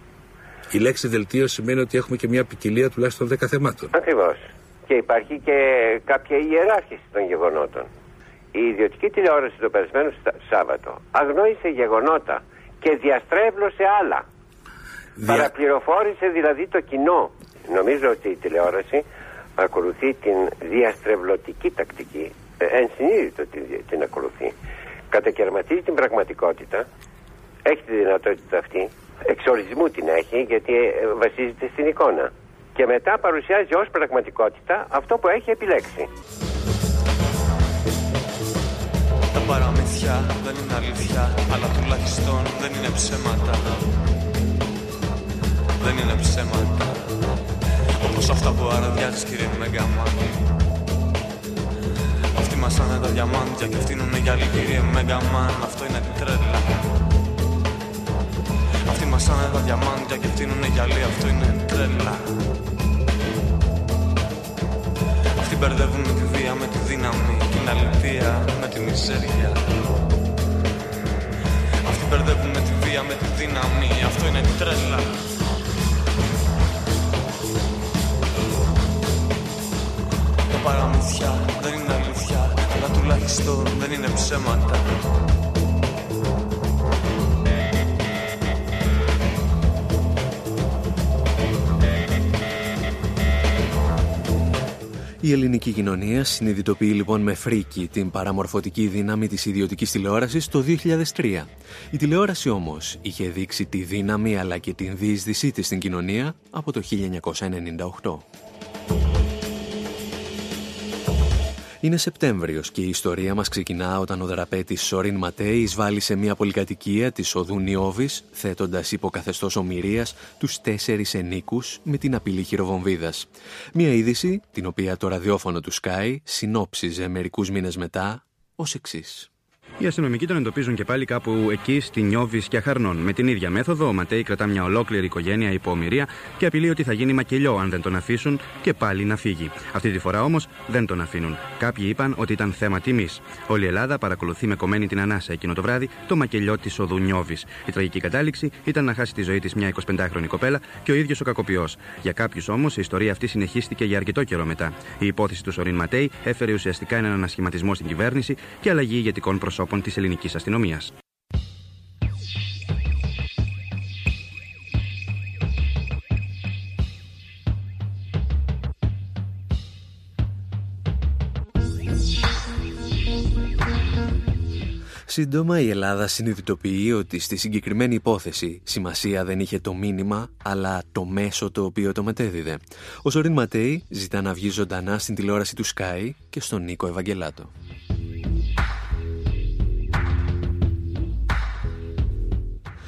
Η λέξη δελτίο σημαίνει ότι έχουμε και μια ποικιλία τουλάχιστον 10 θεμάτων. Ακριβώς. Και υπάρχει και κάποια ιεράρχηση των γεγονότων. Η ιδιωτική τηλεόραση το περασμένο Σάββατο αγνόησε γεγονότα και διαστρέβλωσε άλλα. Δια... Παραπληροφόρησε δηλαδή το κοινό. Νομίζω ότι η τηλεόραση ακολουθεί την διαστρεβλωτική τακτική. Ε, ενσυνείδητο την, την ακολουθεί κατακαιρματίζει την πραγματικότητα, έχει τη δυνατότητα αυτή, εξορισμού την έχει γιατί ε, βασίζεται στην εικόνα και μετά παρουσιάζει ως πραγματικότητα αυτό που έχει επιλέξει. Τα παραμύθια δεν είναι αλήθεια, αλλά τουλάχιστον δεν είναι ψέματα. Δεν είναι ψέματα, όπως αυτά που αραδιάζεις κύριε Μεγαμάνη. Αυτοί μασάνε τα διαμάντια και φτύνουνε για κύριε Μέγαμαν Αυτό είναι τρέλα. Αυτοί μασάνε τα διαμάντια και φτύνουνε για Αυτό είναι τρέλα. Αυτοί μπερδεύουν τη βία με τη δύναμη Την αλήθεια με τη μιζέρια. Αυτοί μπερδεύουν τη βία με τη δύναμη Αυτό είναι τρέλα παραμύθια δεν είναι αλήθεια Αλλά τουλάχιστον δεν είναι ψέματα Η ελληνική κοινωνία συνειδητοποιεί λοιπόν με φρίκι την παραμορφωτική δύναμη της ιδιωτικής τηλεόρασης το 2003. Η τηλεόραση όμως είχε δείξει τη δύναμη αλλά και την διείσδυσή της στην κοινωνία από το 1998. Είναι Σεπτέμβριος και η ιστορία μας ξεκινά όταν ο δραπέτης Σορίν Ματέη εισβάλλει σε μια πολυκατοικία της οδού Νιώβης, θέτοντας υποκαθεστώς ομοιρίας τους τέσσερις ενίκους με την απειλή χειροβομβίδας. Μια είδηση την οποία το ραδιόφωνο του Sky συνόψιζε μερικούς μήνες μετά ως εξής. Οι αστυνομικοί τον εντοπίζουν και πάλι κάπου εκεί στη Νιώβη και Αχαρνών. Με την ίδια μέθοδο, ο Ματέη κρατά μια ολόκληρη οικογένεια υπό ομοιρία και απειλεί ότι θα γίνει μακελιό αν δεν τον αφήσουν και πάλι να φύγει. Αυτή τη φορά όμως δεν τον αφήνουν. Κάποιοι είπαν ότι ήταν θέμα τιμής. Όλη η Ελλάδα παρακολουθεί με κομμένη την ανάσα εκείνο το βράδυ το μακελιό της οδού Νιώβη. Η τραγική κατάληξη ήταν να χάσει τη ζωή της μια 25χρονη κοπέλα και ο ίδιος ο κακοποιός. Για κάποιους όμως η ιστορία αυτή συνεχίστηκε για αρκετό καιρό μετά. Η υπόθεση του Σορίν Ματέη έφερε ουσιαστικά έναν ανασχηματισμό στην κυβέρνηση και αλλαγή ηγετικών προσώπων ανθρώπων της ελληνικής αστυνομίας. Σύντομα η Ελλάδα συνειδητοποιεί ότι στη συγκεκριμένη υπόθεση σημασία δεν είχε το μήνυμα, αλλά το μέσο το οποίο το μετέδιδε. Ο Σορίν Ματέη ζητά να βγει ζωντανά στην τηλεόραση του Sky και στον Νίκο Ευαγγελάτο.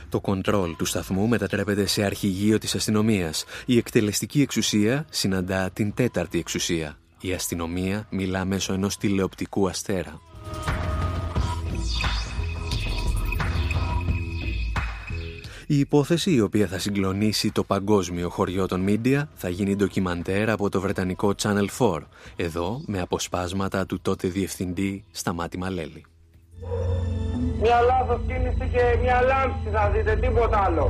Το κοντρόλ του σταθμού μετατρέπεται σε αρχηγείο της αστυνομίας. Η εκτελεστική εξουσία συναντά την τέταρτη εξουσία. Η αστυνομία μιλά μέσω ενός τηλεοπτικού αστέρα. Η υπόθεση η οποία θα συγκλονίσει το παγκόσμιο χωριό των μίντια θα γίνει ντοκιμαντέρ από το βρετανικό Channel 4, εδώ με αποσπάσματα του τότε διευθυντή Σταμάτη Μαλέλη. Μια λάθος κίνηση και μια λάμψη θα δείτε, τίποτα άλλο.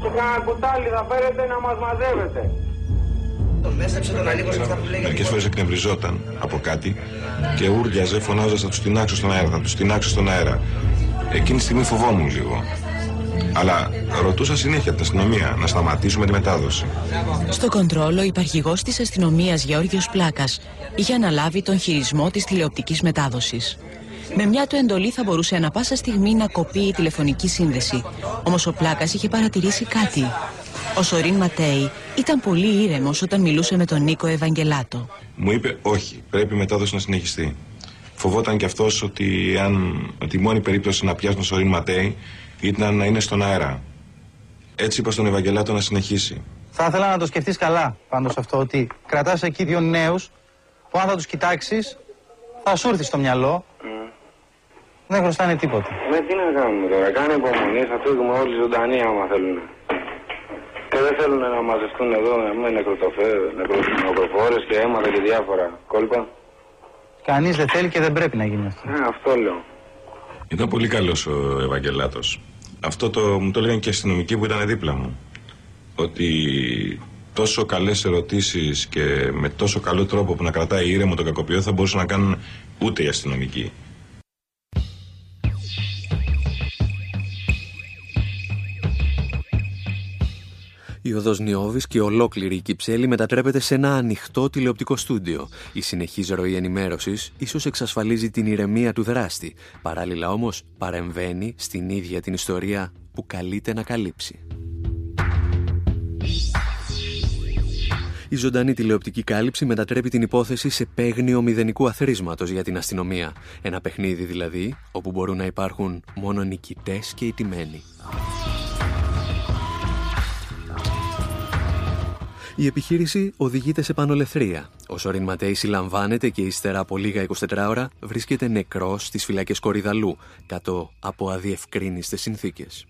Και κανένα κουτάλι θα φέρετε να μας μαζεύετε. Μερικές φορές εκνευριζόταν από κάτι και ούρλιαζε φωνάζοντας θα τους τεινάξω στον αέρα, θα τους τεινάξω στον αέρα. Εκείνη τη στιγμή φοβόμουν λίγο. Αλλά ρωτούσα συνέχεια την αστυνομία να σταματήσουμε τη μετάδοση. Στο κοντρόλο, ο υπαρχηγός της αστυνομίας Γεώργιος Πλάκας είχε αναλάβει τον χειρισμό της τηλεοπτικής μετάδοσης. Με μια του εντολή θα μπορούσε ανα πάσα στιγμή να κοπεί η τηλεφωνική σύνδεση. Όμως ο Πλάκας είχε παρατηρήσει κάτι. Ο Σορίν Ματέι ήταν πολύ ήρεμος όταν μιλούσε με τον Νίκο Ευαγγελάτο. Μου είπε όχι, πρέπει η μετάδοση να συνεχιστεί. Φοβόταν κι αυτός ότι, αν, ότι η μόνη περίπτωση να πιάσουν τον Σορίν Ματέι ήταν να είναι στον αέρα. Έτσι είπα στον Ευαγγελάτο να συνεχίσει. Θα ήθελα να το σκεφτείς καλά πάντως αυτό ότι κρατάς εκεί δύο νέους που αν θα τους κοιτάξεις θα σου έρθει στο μυαλό δεν χρωστάνε τίποτα. Με τι να κάνουμε τώρα, κάνε υπομονή, θα φύγουμε όλοι ζωντανοί άμα θέλουν. Και δεν θέλουν να μαζευτούν εδώ με νεκροφόρες και αίματα και διάφορα κόλπα. Κανείς δεν θέλει και δεν πρέπει να γίνει αυτό. Ε, αυτό λέω. Ήταν πολύ καλός ο Ευαγγελάτος. Αυτό το, μου το έλεγαν και οι αστυνομικοί που ήταν δίπλα μου. Ότι τόσο καλές ερωτήσεις και με τόσο καλό τρόπο που να κρατάει ήρεμο τον κακοποιό θα μπορούσαν να κάνουν ούτε οι αστυνομικοί. Η οδός Νιώβης και ολόκληρη η Κυψέλη μετατρέπεται σε ένα ανοιχτό τηλεοπτικό στούντιο. Η συνεχής ροή ενημέρωσης ίσως εξασφαλίζει την ηρεμία του δράστη. Παράλληλα όμως παρεμβαίνει στην ίδια την ιστορία που καλείται να καλύψει. Η ζωντανή τηλεοπτική κάλυψη μετατρέπει την υπόθεση σε παίγνιο μηδενικού αθρίσματος για την αστυνομία. Ένα παιχνίδι δηλαδή, όπου μπορούν να υπάρχουν μόνο νικητές και ιτημένοι. Η επιχείρηση οδηγείται σε πανολεθρία. Ο Σορίν Ματέη συλλαμβάνεται και ύστερα από λίγα 24 ώρα βρίσκεται νεκρός στις φυλακές Κορυδαλού, κάτω από αδιευκρίνιστες συνθήκες.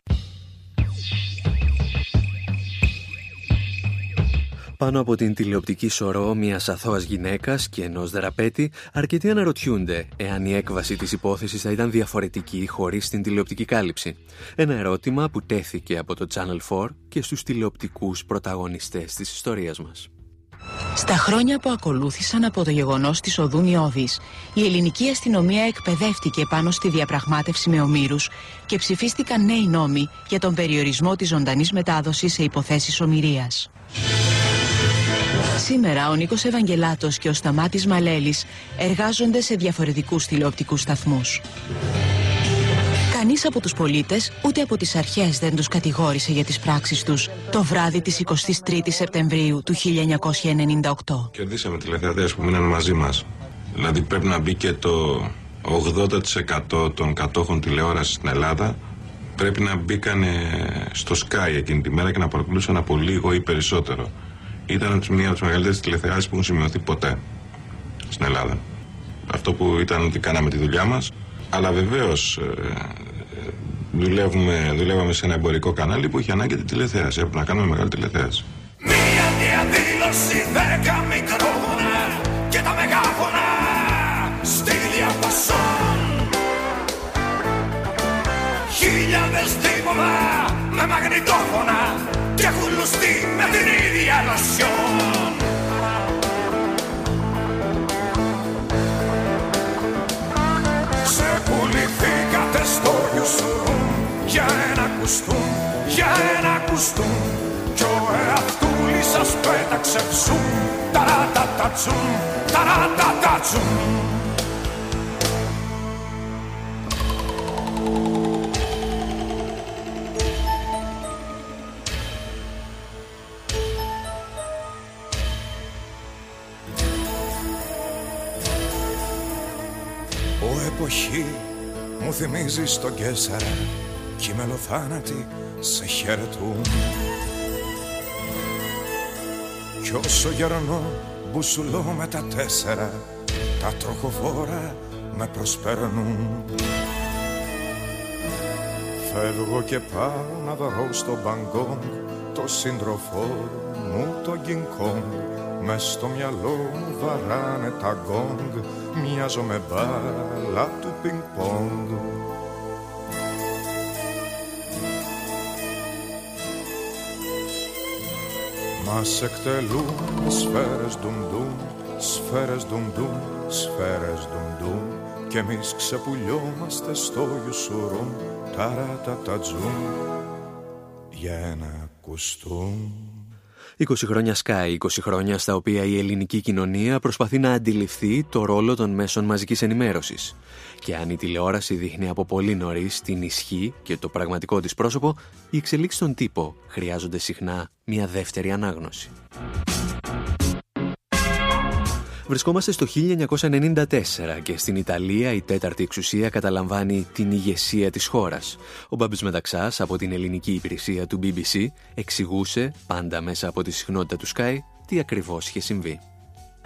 Πάνω από την τηλεοπτική σωρό μιας αθώας γυναίκας και ενός δραπέτη, αρκετοί αναρωτιούνται εάν η έκβαση της υπόθεσης θα ήταν διαφορετική χωρίς την τηλεοπτική κάλυψη. Ένα ερώτημα που τέθηκε από το Channel 4 και στους τηλεοπτικούς πρωταγωνιστές της ιστορίας μας. Στα χρόνια που ακολούθησαν από το γεγονός της οδού Νιώδης, η ελληνική αστυνομία εκπαιδεύτηκε πάνω στη διαπραγμάτευση με ομήρους και ψηφίστηκαν νέοι νόμοι για τον περιορισμό της ζωντανής μετάδοσης σε υποθέσεις ομοιρίας. Σήμερα ο Νίκος Ευαγγελάτος και ο Σταμάτης Μαλέλης εργάζονται σε διαφορετικούς τηλεοπτικούς σταθμούς. Κανείς από τους πολίτες ούτε από τις αρχές δεν τους κατηγόρησε για τις πράξεις τους το βράδυ της 23ης Σεπτεμβρίου του 1998. Κερδίσαμε τηλεθεατές που μείναν μαζί μας. Δηλαδή πρέπει να μπει και το 80% των κατόχων τηλεόρασης στην Ελλάδα πρέπει να μπήκαν στο Sky εκείνη τη μέρα και να παρακολουθούσαν από λίγο ή περισσότερο. Ήταν μια από τις μεγαλύτερε τηλεθεάσει που έχουν σημειωθεί ποτέ στην Ελλάδα. Αυτό που ήταν ότι κάναμε τη δουλειά μας, αλλά βεβαίως ε, δουλεύουμε, δουλεύαμε σε ένα εμπορικό κανάλι που είχε ανάγκη τη τηλεθέαση. Έπρεπε να κάνουμε μεγάλη τηλεθέαση. Μία διαδήλωση δέκα μικρόφωνα και τα μεγάφωνα στη διαπασόν Χίλιαδες δίπονα με μαγνητόφωνα και έχουν λουστεί με την ίδια λοσιόν Ξεπουληθήκατε στο Ιουσουρούμ για ένα κουστούμ, για ένα κουστούμ. Κι ο εαυτούλης σας πέταξε ψούμ ταρατατατσούμ, ταρατατατσούμ εποχή μου θυμίζεις στον Κέσσαρα κι οι μελοθάνατοι σε χαιρετούν. Κι όσο γερνώ μπουσουλώ με τα τέσσερα τα τροχοφόρα με προσπερνούν. Φεύγω και πάω να βρω στο Μπαγκόγκ το σύντροφό μου το King Kong Μες στο μυαλό μου βαράνε τα γκόγκ Μοιάζω με μπάλα του πινκ πονγκ Μας εκτελούν σφαίρες ντουμ-ντουμ Σφαίρες ντουμ-ντουμ, σφαίρες ντουμ-ντουμ Κι εμείς ξεπουλιόμαστε στο Ιουσουρούμ Ταρατατατζουμ Για ένα κουστούμ 20 χρόνια Sky, 20 χρόνια στα οποία η ελληνική κοινωνία προσπαθεί να αντιληφθεί το ρόλο των μέσων μαζικής ενημέρωσης. Και αν η τηλεόραση δείχνει από πολύ νωρίς την ισχύ και το πραγματικό της πρόσωπο, οι εξελίξεις στον τύπο χρειάζονται συχνά μια δεύτερη ανάγνωση. Βρισκόμαστε στο 1994 και στην Ιταλία η τέταρτη εξουσία καταλαμβάνει την ηγεσία της χώρας. Ο Μπάμπης Μεταξάς από την ελληνική υπηρεσία του BBC εξηγούσε, πάντα μέσα από τη συχνότητα του Sky, τι ακριβώς είχε συμβεί.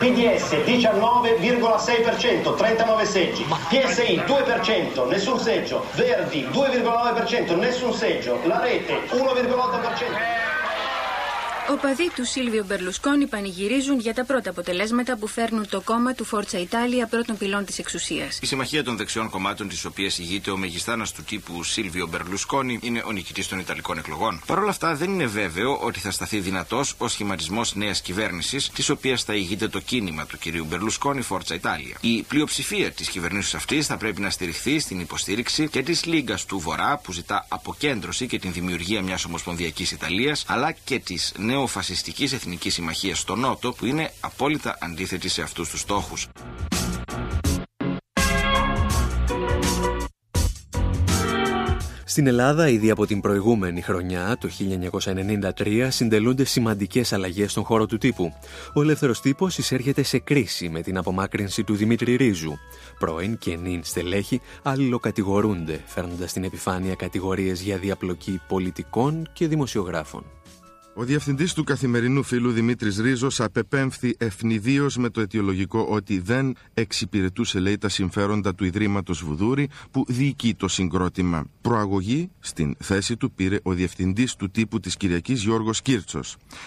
PDS 19,6%, 39 seggi. PSI 2%, nessun seggio. Verdi 2,9%, nessun seggio. La rete 1,8%. Οπαδοί του Σίλβιο Μπερλουσκόνη πανηγυρίζουν για τα πρώτα αποτελέσματα που φέρνουν το κόμμα του Φόρτσα Ιτάλια πρώτων πυλών της εξουσίας. Η συμμαχία των δεξιών κομμάτων, της οποίας ηγείται ο μεγιστάνας του τύπου Σίλβιο Μπερλουσκόνη, είναι ο νικητής των Ιταλικών εκλογών. Παρ' όλα αυτά, δεν είναι βέβαιο ότι θα σταθεί δυνατός ο σχηματισμός νέας κυβέρνησης, της οποίας θα ηγείται το κίνημα του κυρίου Μπερλουσκόνη Φόρτσα Ιτάλια. Η πλειοψηφία της κυβερνήσεως αυτής θα πρέπει να στηριχθεί στην υποστήριξη και της Λίγκα του Βορρά, που ζητά αποκέντρωση και την δημιουργία μιας ομοσπονδιακής Ιταλίας, αλλά και της νεοφασιστικής εθνικής συμμαχίας στο Νότο που είναι απόλυτα αντίθετη σε αυτούς τους στόχους. Στην Ελλάδα, ήδη από την προηγούμενη χρονιά, το 1993, συντελούνται σημαντικές αλλαγές στον χώρο του τύπου. Ο ελεύθερος τύπος εισέρχεται σε κρίση με την απομάκρυνση του Δημήτρη Ρίζου. Πρώην και νυν στελέχη αλληλοκατηγορούνται, φέρνοντας στην επιφάνεια κατηγορίες για διαπλοκή πολιτικών και δημοσιογράφων. Ο διευθυντής του καθημερινού φίλου Δημήτρης Ρίζος απεπέμφθη ευνηδίως με το αιτιολογικό ότι δεν εξυπηρετούσε, λέει, τα συμφέροντα του Ιδρύματος Βουδούρη που διοικεί το συγκρότημα. Προαγωγή στην θέση του πήρε ο διευθυντής του τύπου της Κυριακής Γιώργος Κίρτσο.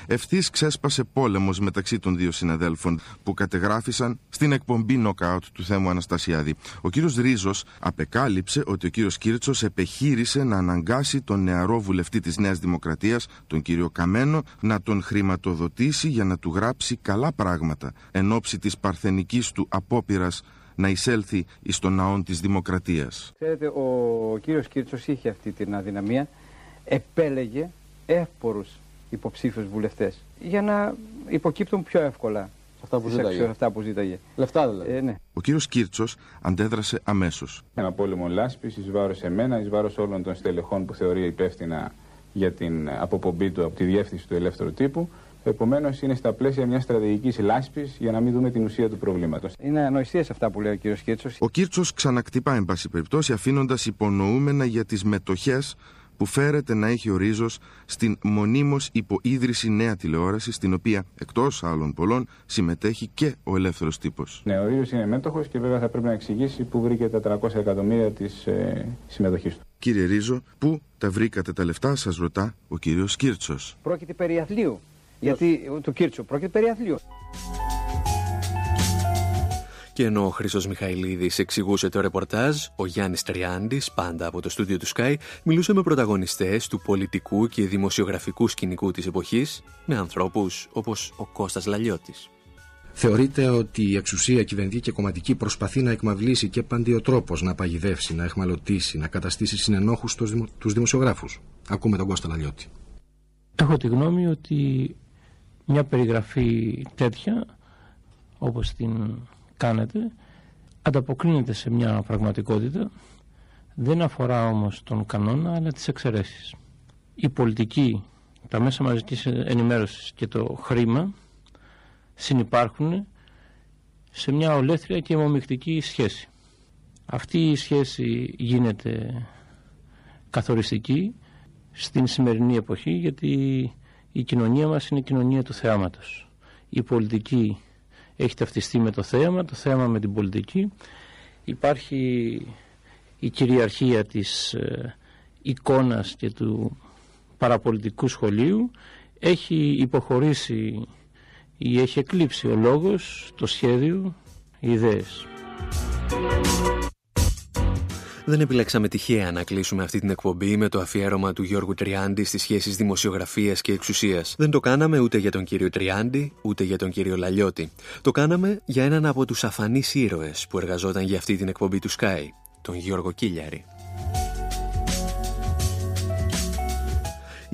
Ευθύς ξέσπασε πόλεμος μεταξύ των δύο συναδέλφων που κατεγράφησαν στην εκπομπή νοκάουτ του Θέμου Αναστασιάδη. Ο κύριος Ρίζος απεκάλυψε ότι ο κύριος Κίρτσο επεχείρησε να αναγκάσει τον νεαρό βουλευτή της Νέας Δημοκρατίας, τον κύριο Καμέ να τον χρηματοδοτήσει για να του γράψει καλά πράγματα εν ώψη της παρθενικής του απόπειρας να εισέλθει εις τον ναόν της δημοκρατίας. Ξέρετε, ο κύριος Κίρτσος είχε αυτή την αδυναμία, επέλεγε εύπορους υποψήφιους βουλευτές για να υποκύπτουν πιο εύκολα αυτά που ζήταγε. Αυτά που ζήταγε. Λεφτά δηλαδή. Ε, ναι. Ο κύριος Κίρτσος αντέδρασε αμέσως. Ένα πόλεμο λάσπης εις βάρος εμένα, εις βάρος όλων των στελεχών που θεωρεί υπεύθυνα για την αποπομπή του από τη διεύθυνση του ελεύθερου τύπου Επομένως, είναι στα πλαίσια μιας στρατηγικής λάσπης για να μην δούμε την ουσία του προβλήματος. Είναι ανοησίες αυτά που λέει ο κύριος Κίρτσος. Ο Κίρτσος ξανακτυπά, εν πάση περιπτώσει, αφήνοντας υπονοούμενα για τις μετοχές που φέρεται να έχει ο Ρίζος στην μονίμως υποίδρυση νέα τηλεόραση, στην οποία εκτός άλλων πολλών συμμετέχει και ο ελεύθερος τύπος. Ναι, ο Ρίζος είναι μέτοχος και βέβαια θα πρέπει να εξηγήσει πού βρήκε τα 300 εκατομμύρια της ε, συμμετοχής του. Κύριε Ρίζο, πού τα βρήκατε τα λεφτά, σας ρωτά ο κύριος Κίρτσος. Πρόκειται περί αθλίου. Γιατί το Κίρτσο πρόκειται περί αθλίου. Και ενώ ο Χρυσό Μιχαηλίδης εξηγούσε το ρεπορτάζ, ο Γιάννης Τριάντης, πάντα από το στούντιο του Sky, μιλούσε με πρωταγωνιστές του πολιτικού και δημοσιογραφικού σκηνικού της εποχής, με ανθρώπους όπως ο Κώστας Λαλιώτης. Θεωρείται ότι η εξουσία κυβερνητική και κομματική προσπαθεί να εκμαυλήσει και παντιοτρόπως να παγιδεύσει, να εχμαλωτήσει, να καταστήσει συνενόχους τους, δημο... τους δημοσιογράφους; Ακούμε τον Κώστα Λαλιώτη. Έχω τη γνώμη ότι μια περιγραφή τέτοια, όπως την κάνετε ανταποκρίνεται σε μια πραγματικότητα δεν αφορά όμως τον κανόνα αλλά τις εξαιρέσεις. Η πολιτική, τα μέσα μαζικής ενημέρωσης και το χρήμα συνυπάρχουν σε μια ολέθρια και αιμομικτική σχέση. Αυτή η σχέση γίνεται καθοριστική στην σημερινή εποχή γιατί η κοινωνία μας είναι η κοινωνία του θεάματος. Η πολιτική έχει ταυτιστεί με το θέαμα, το θέαμα με την πολιτική. Υπάρχει η κυριαρχία της ε, εικόνας και του παραπολιτικού σχολείου. Έχει υποχωρήσει ή έχει εκλείψει ο λόγος, το σχέδιο, οι ιδέες. Δεν επιλέξαμε τυχαία να κλείσουμε αυτή την εκπομπή με το αφιέρωμα του Γιώργου Τριάντη στις σχέσεις δημοσιογραφίας και εξουσίας. Δεν το κάναμε ούτε για τον κύριο Τριάντη, ούτε για τον κύριο Λαλιώτη. Το κάναμε για έναν από τους αφανείς ήρωες που εργαζόταν για αυτή την εκπομπή του Sky, τον Γιώργο Κίλιαρη.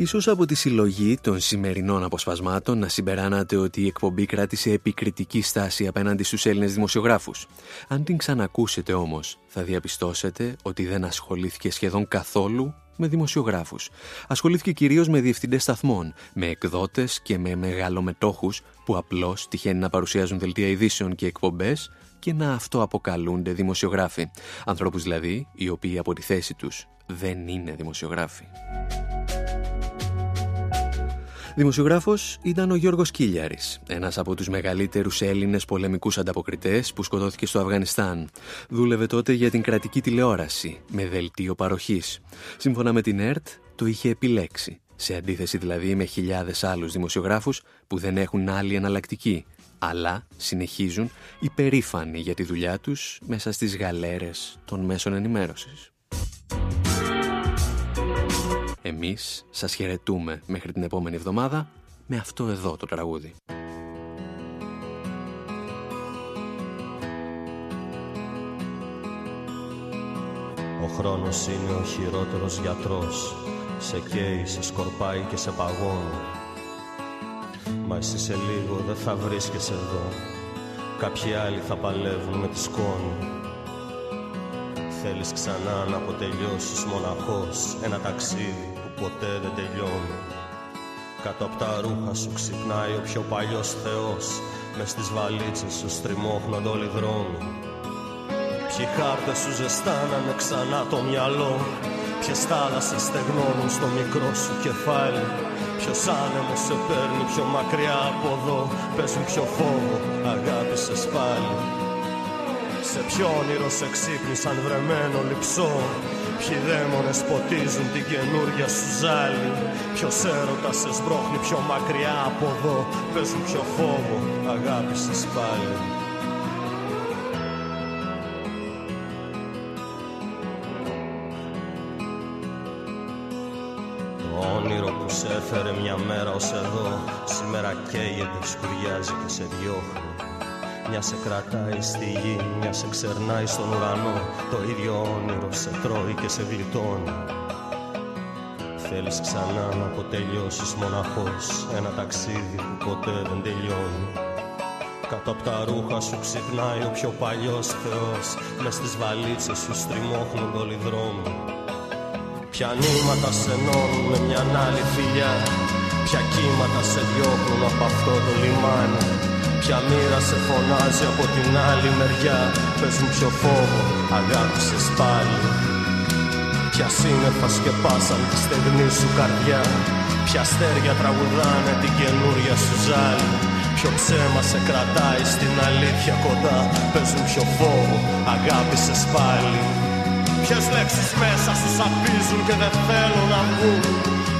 Ίσως από τη συλλογή των σημερινών αποσπασμάτων να συμπεράνατε ότι η εκπομπή κράτησε επικριτική στάση απέναντι στους Έλληνες δημοσιογράφους. Αν την ξανακούσετε όμως, θα διαπιστώσετε ότι δεν ασχολήθηκε σχεδόν καθόλου με δημοσιογράφους. Ασχολήθηκε κυρίως με διευθυντές σταθμών, με εκδότες και με μεγαλομετόχους που απλώς τυχαίνει να παρουσιάζουν δελτία ειδήσεων και εκπομπές και να αυτοαποκαλούνται δημοσιογράφοι. Ανθρώπους δηλαδή οι οποίοι από τη θέση τους δεν είναι δημοσιογράφοι. Δημοσιογράφος ήταν ο Γιώργος Κίλιαρης, ένας από τους μεγαλύτερους Έλληνες πολεμικούς ανταποκριτές που σκοτώθηκε στο Αφγανιστάν. Δούλευε τότε για την κρατική τηλεόραση, με δελτίο παροχής. Σύμφωνα με την ΕΡΤ, το είχε επιλέξει, σε αντίθεση δηλαδή με χιλιάδες άλλους δημοσιογράφους που δεν έχουν άλλη εναλλακτική, αλλά συνεχίζουν υπερήφανοι για τη δουλειά τους μέσα στις γαλέρες των μέσων ενημέρωσης. Εμείς σας χαιρετούμε μέχρι την επόμενη εβδομάδα με αυτό εδώ το τραγούδι. Ο χρόνος είναι ο χειρότερος γιατρός Σε καίει, σε σκορπάει και σε παγώνει. Μα εσύ σε λίγο δεν θα βρίσκεσαι εδώ. Κάποιοι άλλοι θα παλεύουν με τη σκόνη. Θέλεις ξανά να αποτελειώσεις μοναχός Ένα ταξίδι ποτέ δεν τελειώνει Κάτω από τα ρούχα σου ξυπνάει ο πιο παλιός θεός. Μες στις βαλίτσες σου στριμώχνονται όλοι δρόμοι. Ποιοι χάρτες σου ζεστάνανε ξανά το μυαλό. Ποιες θάλασσες στεγνώνουν στο μικρό σου κεφάλι. Ποιος άνεμος σε παίρνει πιο μακριά από εδώ. Παίζουν πιο φόβο, αγάπησες πάλι. Σε ποιο όνειρο σε ξύπνησαν βρεμένο λυψό Ποιοι δαίμονες ποτίζουν την καινούργια σου ζάλη. Ποιος έρωτας σε σμπρώχνει πιο μακριά από εδώ. Παίζουν πιο φόβο, αγάπησες πάλι. Το όνειρο που σε έφερε μια μέρα ως εδώ Σήμερα καίγεται, σκουριάζει και σε διώχνει μια σε κρατάει στη γη, μια σε ξερνάει στον ουρανό. Το ίδιο όνειρο σε τρώει και σε γλιτώνει. Θέλεις ξανά να αποτελειώσεις μοναχός. Ένα ταξίδι που ποτέ δεν τελειώνει. Κάτω από τα ρούχα σου ξυπνάει ο πιο παλιός θεός. Μες στις βαλίτσες σου στριμώχνονται όλοι οι δρόμοι. Ποια νήματα σε ενώνουν με μια άλλη φιλιά. Ποια κύματα σε διώχνουν από αυτό το λιμάνι Ποια μοίρα σε φωνάζει από την άλλη μεριά Πες μου ποιο φόβο αγάπησες πάλι. Ποια σύννεφα σκεπάσαν τη στεγνή σου καρδιά Ποια αστέρια τραγουδάνε την καινούρια σου ζάλη Ποιο ψέμα σε κρατάει στην αλήθεια κοντά Πες μου ποιο φόβο αγάπησες πάλι. Ποιες λέξεις μέσα σου σαπίζουν και δεν θέλουν να βγουν.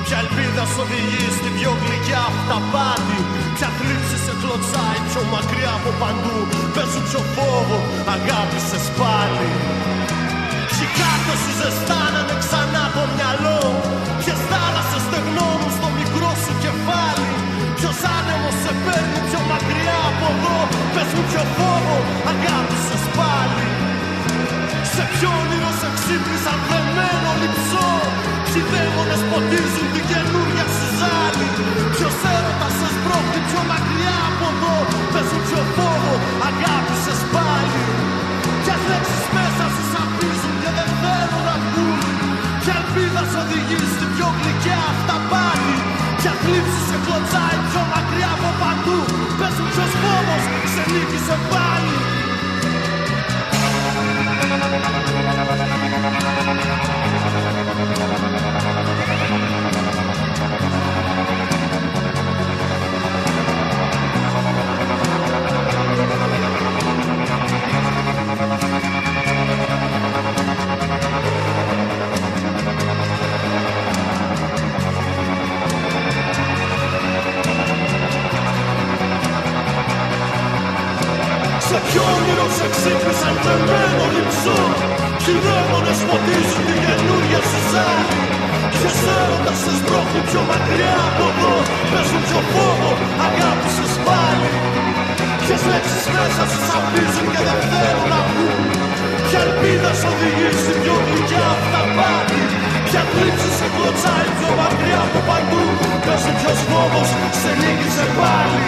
Ποια ελπίδα σου οδηγεί στην πιο γλυκιά αυταπάτη. Ποια θλίψη σε κλωτσάει πιο μακριά από παντού. Πες σου ποιο φόβο αγάπησες πάλι. Ποιοι κάτω σου ζεστάνανε ξανά το μυαλό. Ποιες θάλασσες στεγνώνουν στο μικρό σου κεφάλι. Ποιος άνεμος σε παίρνει πιο μακριά από εδώ. Πες μου ποιο φόβο αγάπησες πάλι. Σε ποιο όνειρο σε ξύπνησαν δεμένο λυψό Ποιοι δαίμονες ποτίζουν την καινούρια σου ζάλη. Ποιος έρωτας σε σπρώχνει πιο μακριά από εδώ Πες μου ποιο φόβο αγάπησες πάλι Ποιες λέξεις μέσα σου σαπίζουν και δεν θέλουν να βγουν. Ποια ελπίδα σε οδηγεί στην πιο γλυκιά αυταπάτη. Ποια θλίψη σε κλωτσάει πιο μακριά από παντού. Πες μου ποιος φόβος σε νίκησε πάλι Σε ποιο όνειρο σε ξύπνησαν δεμένο λυψό Ποιοι δαίμονες ποτίζουν την καινούρια σου ζάλη Ποιες έρωτας σε σπρώχνουν πιο μακριά από εδώ. Πες μου ποιο φόβο κλωτσάει πιο μακριά από παντού. Πες μου ποιος φόβος σε νίκησε πάλι